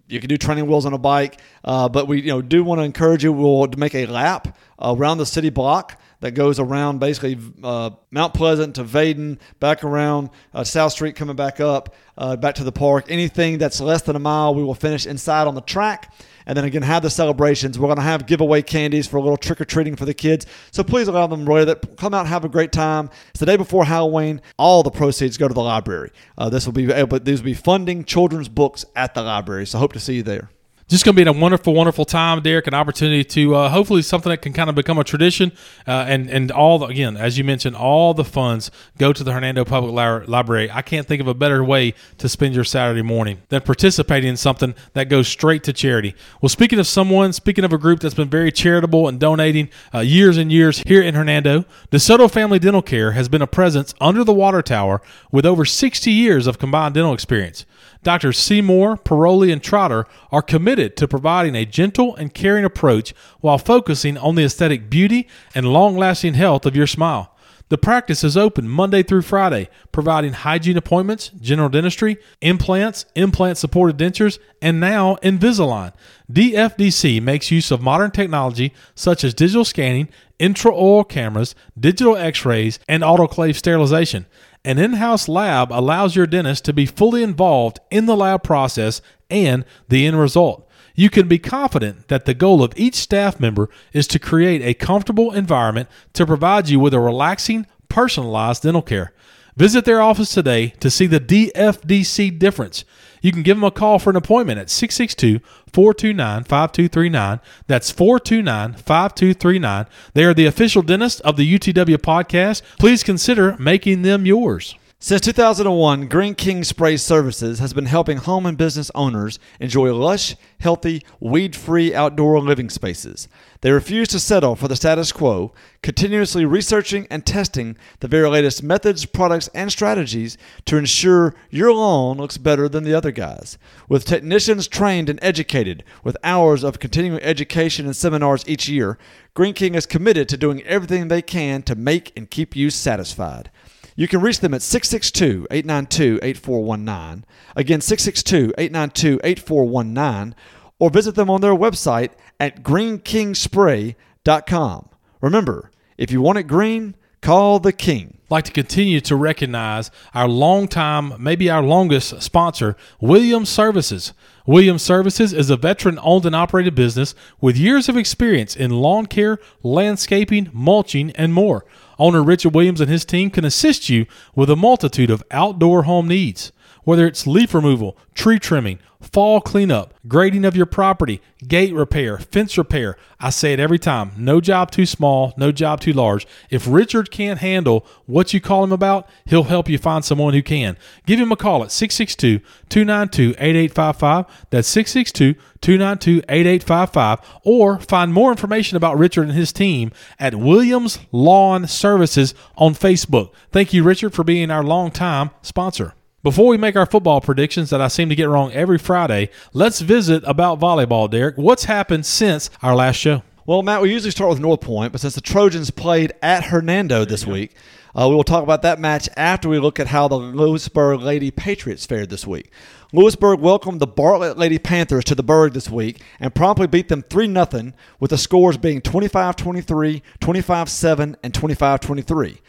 you can do training wheels on a bike. Uh, but we you know do want to encourage you. We'll make a lap around the city block that goes around basically uh, Mount Pleasant to Vaden, back around uh, South Street, coming back up, uh, back to the park. Anything that's less than a mile, we will finish inside on the track. And then again, have the celebrations. We're going to have giveaway candies for a little trick or treating for the kids. So please allow them Roy, that. Come out have a great time. It's the day before Halloween. All the proceeds go to the library. Uh, this will be able. These will be funding children's books at the library. So hope to see you there. Just going to be a wonderful, wonderful time, Derek. An opportunity to uh, hopefully something that can kind of become a tradition, uh, and and all the, again, as you mentioned, all the funds go to the Hernando Public Library. I can't think of a better way to spend your Saturday morning than participating in something that goes straight to charity. Well, speaking of someone, speaking of a group that's been very charitable and donating uh, years and years here in Hernando, DeSoto Family Dental Care has been a presence under the water tower with over 60 years of combined dental experience. Doctors Seymour, Paroli, and Trotter are committed to providing a gentle and caring approach while focusing on the aesthetic beauty and long lasting health of your smile. The practice is open Monday through Friday, providing hygiene appointments, general dentistry, implants, implant supported dentures, and now Invisalign. DFDC makes use of modern technology such as digital scanning, intraoral cameras, digital x rays, and autoclave sterilization. An in house lab allows your dentist to be fully involved in the lab process and the end result. You can be confident that the goal of each staff member is to create a comfortable environment to provide you with a relaxing, personalized dental care. Visit their office today to see the DFDC difference. You can give them a call for an appointment at 662 429 5239. That's 429 5239. They are the official dentist of the UTW podcast. Please consider making them yours. Since 2001, Green King Spray Services has been helping home and business owners enjoy lush, healthy, weed free outdoor living spaces. They refuse to settle for the status quo, continuously researching and testing the very latest methods, products, and strategies to ensure your lawn looks better than the other guys. With technicians trained and educated, with hours of continuing education and seminars each year, Green King is committed to doing everything they can to make and keep you satisfied. You can reach them at 662 892 8419. Again, 662 892 8419. Or visit them on their website at greenkingspray.com. Remember, if you want it green, call the king. like to continue to recognize our longtime, maybe our longest sponsor, Williams Services. Williams Services is a veteran owned and operated business with years of experience in lawn care, landscaping, mulching, and more. Owner Richard Williams and his team can assist you with a multitude of outdoor home needs. Whether it's leaf removal, tree trimming, fall cleanup, grading of your property, gate repair, fence repair, I say it every time no job too small, no job too large. If Richard can't handle what you call him about, he'll help you find someone who can. Give him a call at 662 292 8855. That's 662 292 8855. Or find more information about Richard and his team at Williams Lawn Services on Facebook. Thank you, Richard, for being our longtime sponsor. Before we make our football predictions that I seem to get wrong every Friday, let's visit about volleyball, Derek. What's happened since our last show? Well, Matt, we usually start with North Point, but since the Trojans played at Hernando this week, uh, we will talk about that match after we look at how the Lewisburg Lady Patriots fared this week. Lewisburg welcomed the Bartlett Lady Panthers to the Berg this week and promptly beat them 3 0, with the scores being 25 23, 25 7, and 25 23.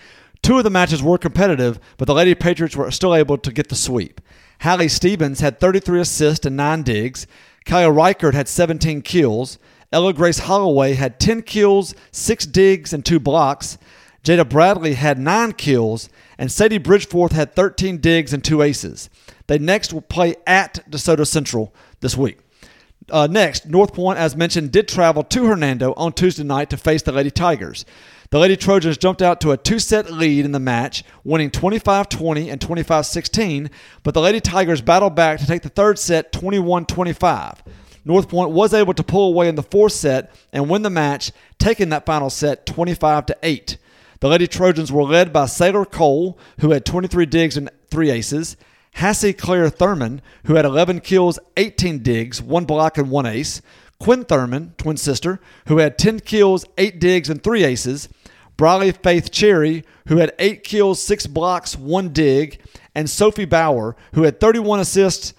Two of the matches were competitive, but the Lady Patriots were still able to get the sweep. Hallie Stevens had 33 assists and 9 digs. Kaya Reichert had 17 kills. Ella Grace Holloway had 10 kills, 6 digs, and 2 blocks. Jada Bradley had 9 kills. And Sadie Bridgeforth had 13 digs and 2 aces. They next will play at DeSoto Central this week. Uh, next, North Point, as mentioned, did travel to Hernando on Tuesday night to face the Lady Tigers. The Lady Trojans jumped out to a two set lead in the match, winning 25 20 and 25 16, but the Lady Tigers battled back to take the third set 21 25. North Point was able to pull away in the fourth set and win the match, taking that final set 25 to 8. The Lady Trojans were led by Sailor Cole, who had 23 digs and 3 aces, Hassie Claire Thurman, who had 11 kills, 18 digs, 1 block, and 1 ace, Quinn Thurman, twin sister, who had 10 kills, 8 digs, and 3 aces, Briley Faith Cherry, who had 8 kills, 6 blocks, 1 dig, and Sophie Bauer, who had 31 assists,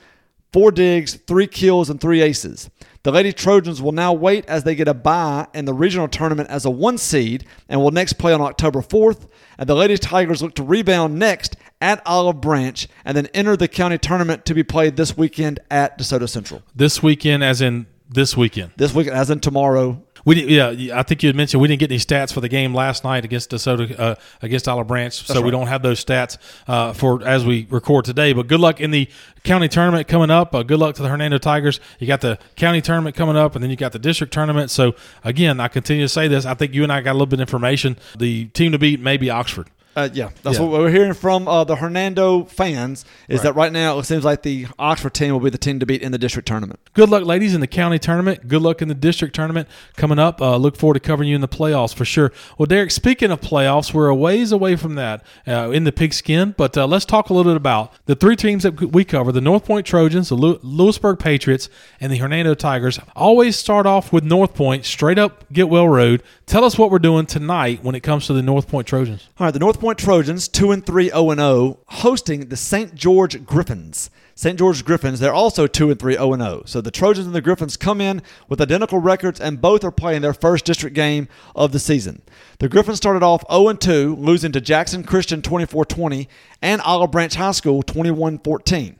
4 digs, 3 kills, and 3 aces. The Lady Trojans will now wait as they get a bye in the regional tournament as a one seed and will next play on October 4th. And the Lady Tigers look to rebound next at Olive Branch and then enter the county tournament to be played this weekend at DeSoto Central. This weekend, as in this weekend. This weekend, as in tomorrow, We did, yeah, I think you had mentioned we didn't get any stats for the game last night against DeSoto uh, against Olive Branch, so we don't have those stats uh, for as we record today. But good luck in the county tournament coming up. Uh, good luck to the Hernando Tigers. You got the county tournament coming up, and then you got the district tournament. So again, I continue to say this. I think you and I got a little bit of information. The team to beat may be Oxford. Uh, yeah, that's Yeah. what we're hearing from uh, the Hernando fans. Is Right. that right now it seems like the Oxford team will be the team to beat in the district tournament. Good luck, ladies, in the county tournament. Good luck in the district tournament coming up. Uh, look forward to covering you in the playoffs for sure. Well, Derek, speaking of playoffs, we're a ways away from that uh, in the pigskin, but uh, let's talk a little bit about the three teams that we cover the North Point Trojans, the Lew- Lewisburg Patriots, and the Hernando Tigers. Always start off with North Point, straight up Getwell Road. Tell us what we're doing tonight when it comes to the North Point Trojans. All right, the North Point Trojans, 2 and 3 0 and 0, hosting the St. George Griffins. St. George Griffins, they're also 2 and 3 0 and 0. So the Trojans and the Griffins come in with identical records and both are playing their first district game of the season. The Griffins started off 0 and 2, losing to Jackson Christian 24-20 and Olive Branch High School 21-14.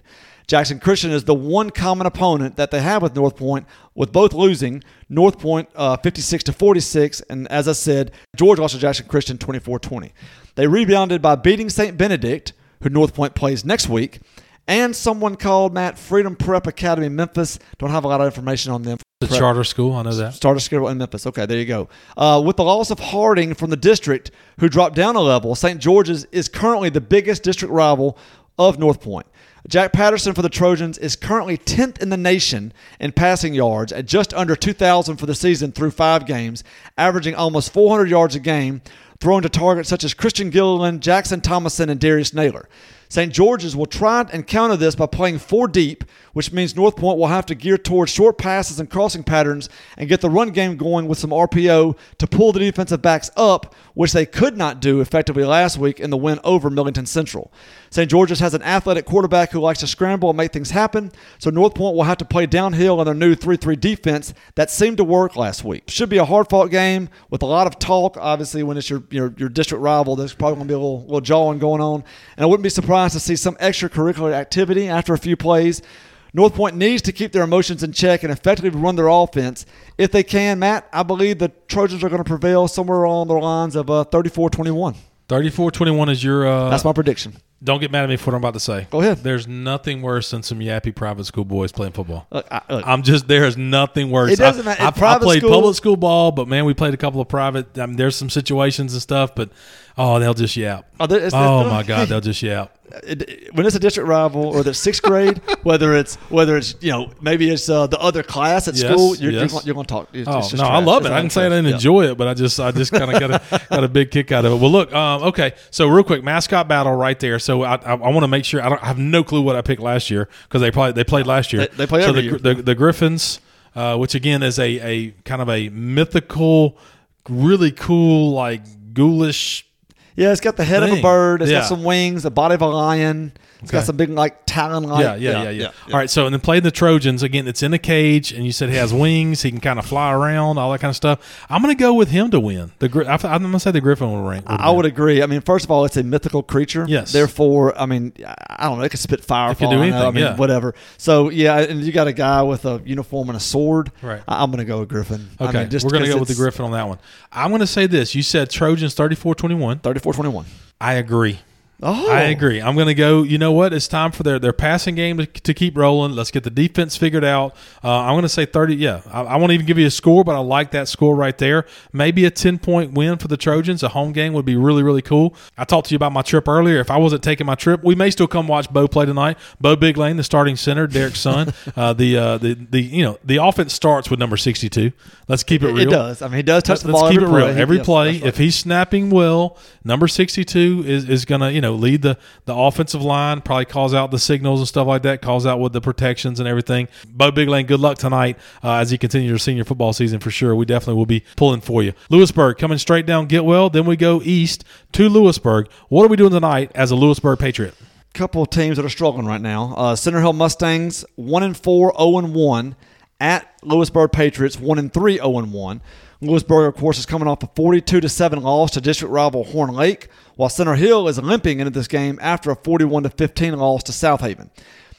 Jackson Christian is the one common opponent that they have with North Point, with both losing. North Point uh, 56 to 46, and as I said, George lost to Jackson Christian 24-20. They rebounded by beating St. Benedict, who North Point plays next week, and someone called Matt Freedom Prep Academy Memphis. Don't have a lot of information on them. The Prep- charter school, I know that. Charter school in Memphis. Okay, there you go. Uh, with the loss of Harding from the district, who dropped down a level, St. George's is currently the biggest district rival of North Point. Jack Patterson for the Trojans is currently 10th in the nation in passing yards at just under 2,000 for the season through five games, averaging almost 400 yards a game, throwing to targets such as Christian Gilliland, Jackson Thomason, and Darius Naylor. St. George's will try and counter this by playing four deep, which means North Point will have to gear towards short passes and crossing patterns and get the run game going with some RPO to pull the defensive backs up, which they could not do effectively last week in the win over Millington Central. St. George's has an athletic quarterback who likes to scramble and make things happen, so North Point will have to play downhill in their new 3 3 defense that seemed to work last week. Should be a hard fought game with a lot of talk. Obviously, when it's your, your, your district rival, there's probably going to be a little, little jawing going on. And I wouldn't be surprised to see some extracurricular activity after a few plays. North Point needs to keep their emotions in check and effectively run their offense. If they can, Matt, I believe the Trojans are going to prevail somewhere along the lines of uh, 34 21. 34-21 is your uh, That's my prediction. Don't get mad at me for what I'm about to say. Go ahead. There's nothing worse than some yappy private school boys playing football. Look, I, I'm just there is nothing worse. It doesn't I, matter. I, private I played school- public school ball, but man, we played a couple of private. I mean, there's some situations and stuff, but oh, they'll just yap. Oh, oh my god, they'll just yap. When it's a district rival or the sixth grade, whether it's whether it's you know maybe it's uh, the other class at Yes, school, you're, yes. you're, you're gonna talk. It's, Oh it's no, I trash. love It's it. I not can say I didn't Yeah. enjoy it, but I just I just kind of got a got a big kick out of it. Well, look, um, okay, so real quick, mascot battle right there. So I I, I want to make sure I don't I have no clue what I picked last year because they probably they played last year. They- they play so every the, year. The, the Griffins, uh, which again is a a kind of a mythical, really cool like ghoulish. Yeah, it's got the head of a bird. It's Yeah. got some wings, the body of a lion. It's got some big like talon like. Yeah, yeah, yeah, yeah, All right, so and then playing the Trojans again. It's in a cage, and you said he has wings. He can kind of fly around, all that kind of stuff. I'm going to go with him to win. The Gri- I- I'm going to say the Griffin will rank. I would agree. I mean, first of all, it's a mythical creature. Yes. Therefore, I mean, I don't know. It could spit fire. It can do all I anything, I mean, yeah. whatever. So yeah, and you got a guy with a uniform and a sword. Right. I, am going to go with Griffin. I Okay, mean, just we're going to 'cause go with the Griffin on that one. I'm going to say this. You said Trojans 34-21. 34-21. I agree. Oh, I agree. I'm going to go. You know what? It's time for their, their passing game to, to keep rolling. Let's get the defense figured out. Uh, I'm going to say 30. Yeah, I, I won't even give you a score, but I like that score right there. Maybe a 10 point win for the Trojans. A home game would be really really cool. I talked to you about my trip earlier. If I wasn't taking my trip, we may still come watch Bo play tonight. Bo Big Lane, the starting center, Derek's son. uh, the uh, the the you know the offense starts with number 62. Let's keep it real. It does. I mean, he does touch the Let's ball keep every it real. play. Every play, if he's snapping well, number sixty-two is, is going to you know lead the the offensive line. Probably calls out the signals and stuff like that. Calls out with the protections and everything. Bo Big Lane, good luck tonight uh, as you continue your senior football season for sure. We definitely will be pulling for you. Lewisburg coming straight down Getwell. Then we go east to Lewisburg. What are we doing tonight as a Lewisburg Patriot? couple of teams that are struggling right now. Uh, Center Hill Mustangs one and four, zero and one at Lewisburg Patriots one and three, zero and one. Lewisburg, of course, is coming off a forty-two to seven loss to district rival Horn Lake, while Center Hill is limping into this game after a forty-one to fifteen loss to Southaven.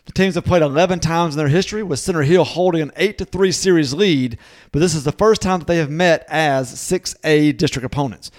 The teams have played 11 times in their history, with Center Hill holding an 8 to 3 series lead, but this is the first time that they have met as 6A district opponents.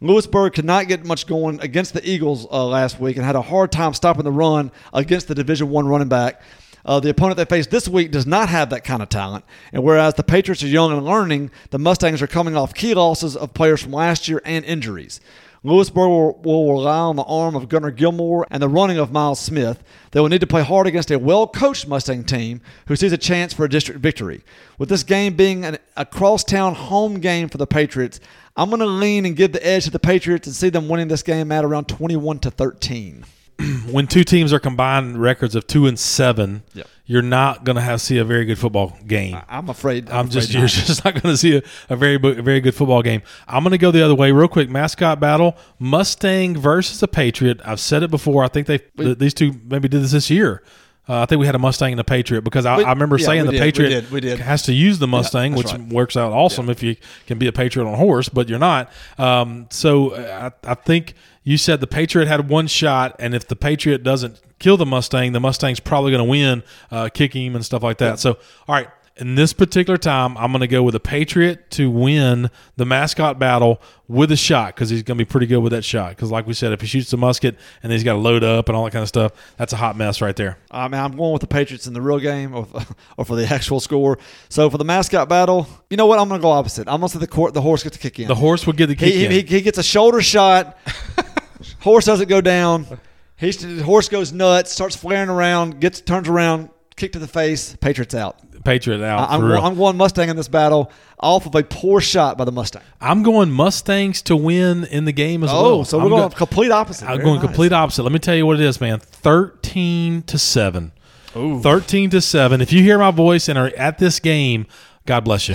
Lewisburg could not get much going against the Eagles uh, last week and had a hard time stopping the run against the Division One running back. Uh, the opponent they face this week does not have that kind of talent, and whereas the Patriots are young and learning, the Mustangs are coming off key losses of players from last year and injuries. Lewisburg will, will rely on the arm of Gunnar Gilmore and the running of Miles Smith. They will need to play hard against a well coached Mustang team who sees a chance for a district victory. With this game being an, a crosstown home game for the Patriots, I'm going to lean and give the edge to the Patriots and see them winning this game at around 21 to 13. when two teams are combined records of two and seven, Yep. you're not going to have see a very good football game. I'm afraid. I'm, I'm, just afraid you're just not going to see a, a very a very good football game. I'm going to go the other way real quick. Mascot battle: Mustang versus a Patriot. I've said it before. I think they these two maybe did this this year. Uh, I think we had a Mustang and a Patriot because I, We- I remember yeah, saying the did, we Patriot did, we did. has to use the Mustang, that's which right. works out awesome if you can be a Patriot on a horse, but you're not. Um, so uh, I, I think you said the Patriot had one shot, and if the Patriot doesn't kill the Mustang, the Mustang's probably going to win, uh, kicking him and stuff like that. So, all right. In this particular time, I'm going to go with a Patriot to win the mascot battle with a shot because he's going to be pretty good with that shot. Because, like we said, if he shoots the musket and he's got to load up and all that kind of stuff, that's a hot mess right there. Uh, I mean, I'm going with the Patriots in the real game or, or for the actual score. So for the mascot battle, you know what? I'm going to go opposite. I'm going to say the court, the horse gets to kick in. The horse would get the kick he, in. he, he gets a shoulder shot. horse doesn't go down. He's, the horse goes nuts, starts flaring around, gets turns around, kick to the face. Patriots out. Patriot out. I- I'm, for real. I'm going Mustang in this battle off of a poor shot by the Mustang. I'm going Mustangs to win in the game as Oh, well. so we're I'm going go- complete opposite. I'm Very going nice. complete opposite. Let me tell you what it is, man. Thirteen to seven. Thirteen to seven. If you hear my voice and are at this game, God bless you.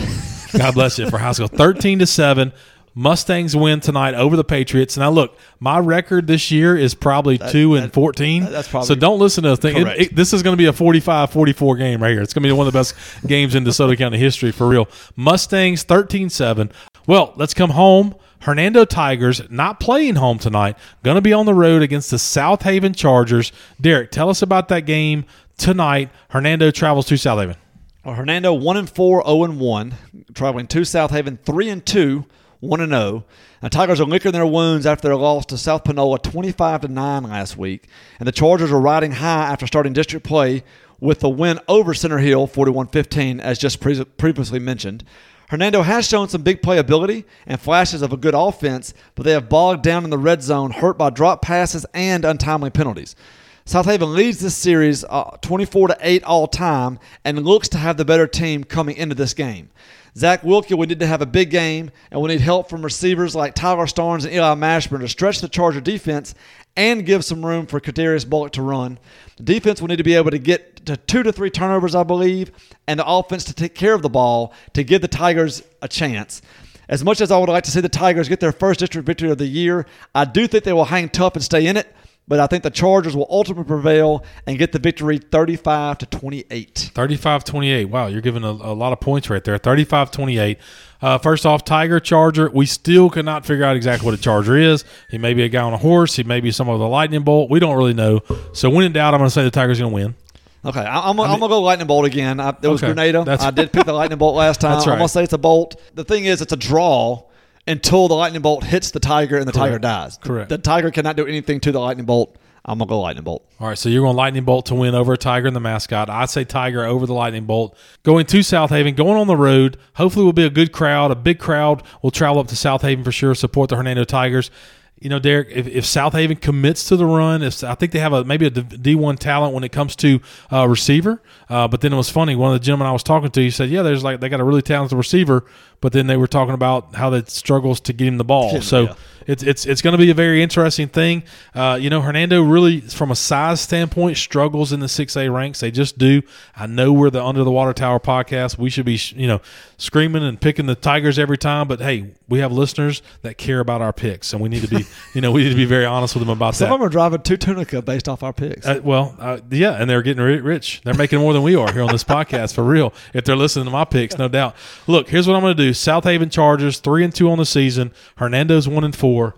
God bless you for high school. Thirteen to seven. Mustangs win tonight over the Patriots. Now, look, my record this year is probably two and that- fourteen. that's probably so. Don't listen to us. Think it- it- this is going to be a 45-44 game right here. It's going to be one of the best games in DeSoto County history for real. Mustangs 13-7. Well, let's come home. Hernando Tigers not playing home tonight. Going to be on the road against the Southaven Chargers. Derek, tell us about that game tonight. Hernando travels to Southaven. Well, Hernando one and four, zero and one, traveling to Southaven three and two, one and zero. The Tigers are licking their wounds after their loss to South Panola twenty five to nine last week, and the Chargers are riding high after starting district play with the win over Center Hill 41-15, as just pre- previously mentioned. Hernando has shown some big playability and flashes of a good offense, but they have bogged down in the red zone, hurt by drop passes and untimely penalties. Southaven leads this series uh, 24 to 8 all time and looks to have the better team coming into this game. Zach Wilkie will need to have a big game and will need help from receivers like Tyler Starnes and Eli Mashburn to stretch the Charger defense and give some room for Kadarius Bullock to run. The defense will need to be able to get to two to three turnovers, I believe, and the offense to take care of the ball to give the Tigers a chance. As much as I would like to see the Tigers get their first district victory of the year, I do think they will hang tough and stay in it. But I think the Chargers will ultimately prevail and get the victory 35 to 28. 35 28. Wow, you're giving a, a lot of points right there. 35 28. Uh, first off, Tiger, Charger. We still cannot figure out exactly what a Charger is. He may be a guy on a horse. He may be some of the lightning bolt. We don't really know. So, when in doubt, I'm going to say the Tiger's going to win. Okay, I, I'm, I'm gonna go lightning bolt again. I, it was Okay, Grenada. I did pick the lightning bolt last time. That's I'm gonna say it's a bolt. The thing is, it's a draw until the lightning bolt hits the tiger and the tiger dies. Correct. The tiger cannot do anything to the lightning bolt. I'm gonna go lightning bolt. All right, so you're going lightning bolt to win over Tiger and the mascot. I'd say Tiger over the lightning bolt. Going to Southaven, going on the road. Hopefully, will be a good crowd, a big crowd. We'll travel up to Southaven for sure. Support the Hernando Tigers. You know, Derek, if, if Southaven commits to the run, if I think they have a maybe a D one talent when it comes to uh, receiver. Uh, but then it was funny. One of the gentlemen I was talking to, he said, "Yeah, there's like they got a really talented receiver." But then they were talking about how that struggles to get him the ball. Yeah. So it's it's it's going to be a very interesting thing. Uh, you know, Hernando really, from a size standpoint, struggles in the six A ranks. They just do. I know we're the Under the Water Tower podcast. We should be, you know, screaming and picking the Tigers every time. But hey, we have listeners that care about our picks, and we need to be, you know, we need to be very honest with them about Some that. of them are driving to Tunica based off our picks. Uh, well, uh, yeah, and they're getting rich. They're making more than we are here on this podcast for real. If they're listening to my picks, no doubt. Look, here's what I'm going to do: Southaven Chargers three and two on the season. Hernando's one and four.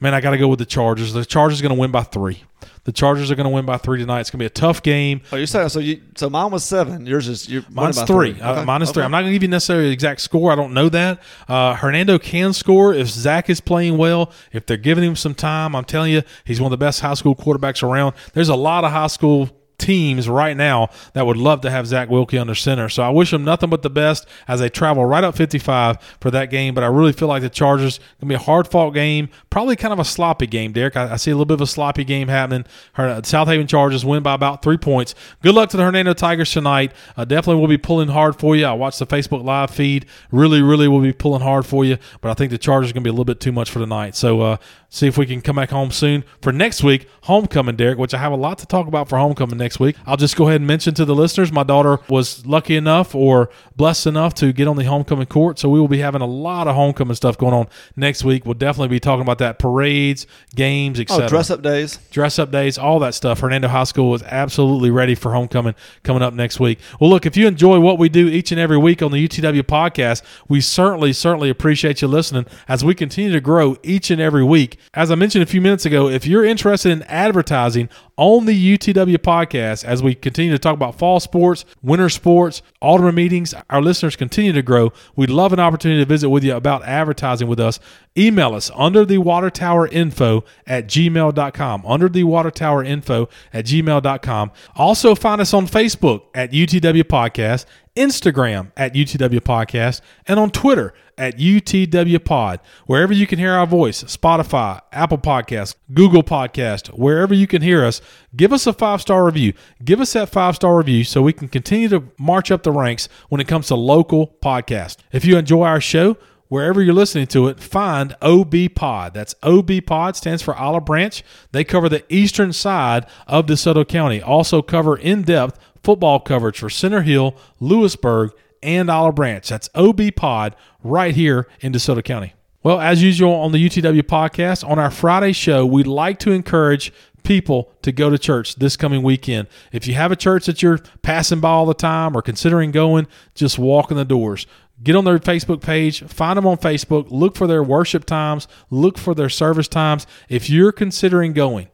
Man, I got to go with the Chargers. The Chargers are going to win by three. The Chargers are going to win by three tonight. It's going to be a tough game. oh, you saying so? You so mine was seven. Yours is you. Mine's three. Uh, Okay, minus three. I'm not going to give you necessarily the exact score. I don't know that. Uh, Hernando can score if Zach is playing well. If they're giving him some time, I'm telling you, he's one of the best high school quarterbacks around. There's a lot of high school teams right now that would love to have Zach Wilkie under center. So I wish them nothing but the best as they travel right up 55 for that game. But I really feel like the Chargers gonna be a hard fought game, probably kind of a sloppy game. Derek, I, I see a little bit of a sloppy game happening. Her Southaven Chargers win by about three points. Good luck to the Hernando Tigers tonight. Uh, definitely will be pulling hard for you. I watched the Facebook live feed. Really, really will be pulling hard for you. But I think the Chargers gonna be a little bit too much for tonight. So uh, see if we can come back home soon for next week, homecoming, Derek, which I have a lot to talk about for homecoming next week. I'll just go ahead and mention to the listeners my daughter was lucky enough or blessed enough to get on the homecoming court. So we will be having a lot of homecoming stuff going on next week. We'll definitely be talking about that parades, games, etc. Oh, dress up days. Dress up days, all that stuff. Hernando High School is absolutely ready for homecoming coming up next week. Well, look, if you enjoy what we do each and every week on the UTW podcast, we certainly, certainly appreciate you listening as we continue to grow each and every week. As I mentioned a few minutes ago, if you're interested in advertising on the UTW podcast as we continue to talk about fall sports, winter sports, alderman meetings. Our listeners continue to grow. We'd love an opportunity to visit with you about advertising with us. Email us under the water tower info at gmail.com. Under the water tower info at gmail.com. Also find us on Facebook at UTW Podcast Instagram at UTW Podcast, and on Twitter at UTW Pod. Wherever you can hear our voice, Spotify, Apple Podcast, Google Podcast, wherever you can hear us, give us a five star review. Give us that five star review so we can continue to march up the ranks when it comes to local podcast. If you enjoy our show, wherever you're listening to it, find OB Pod. That's OB Pod stands for Olive Branch. They cover the eastern side of DeSoto County. Also cover in depth football coverage for Center Hill, Lewisburg, and Olive Branch. That's OB Pod right here in DeSoto County. Well, as usual on the UTW podcast, on our Friday show, we'd like to encourage people to go to church this coming weekend. If you have a church that you're passing by all the time or considering going, just walk in the doors. Get on their Facebook page, find them on Facebook, look for their worship times, look for their service times. If you're considering going,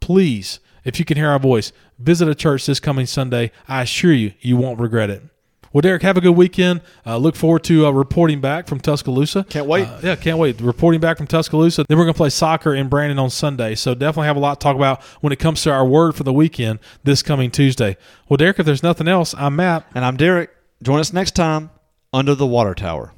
please if you can hear our voice, visit a church this coming Sunday. I assure you, you won't regret it. Well, Derek, have a good weekend. Uh, look forward to uh, reporting back from Tuscaloosa. Can't wait. Uh, yeah, can't wait. Reporting back from Tuscaloosa. Then we're going to play soccer in Brandon on Sunday. So definitely have a lot to talk about when it comes to our word for the weekend this coming Tuesday. Well, Derek, if there's nothing else, I'm Matt. And I'm Derek. Join us next time under the water tower.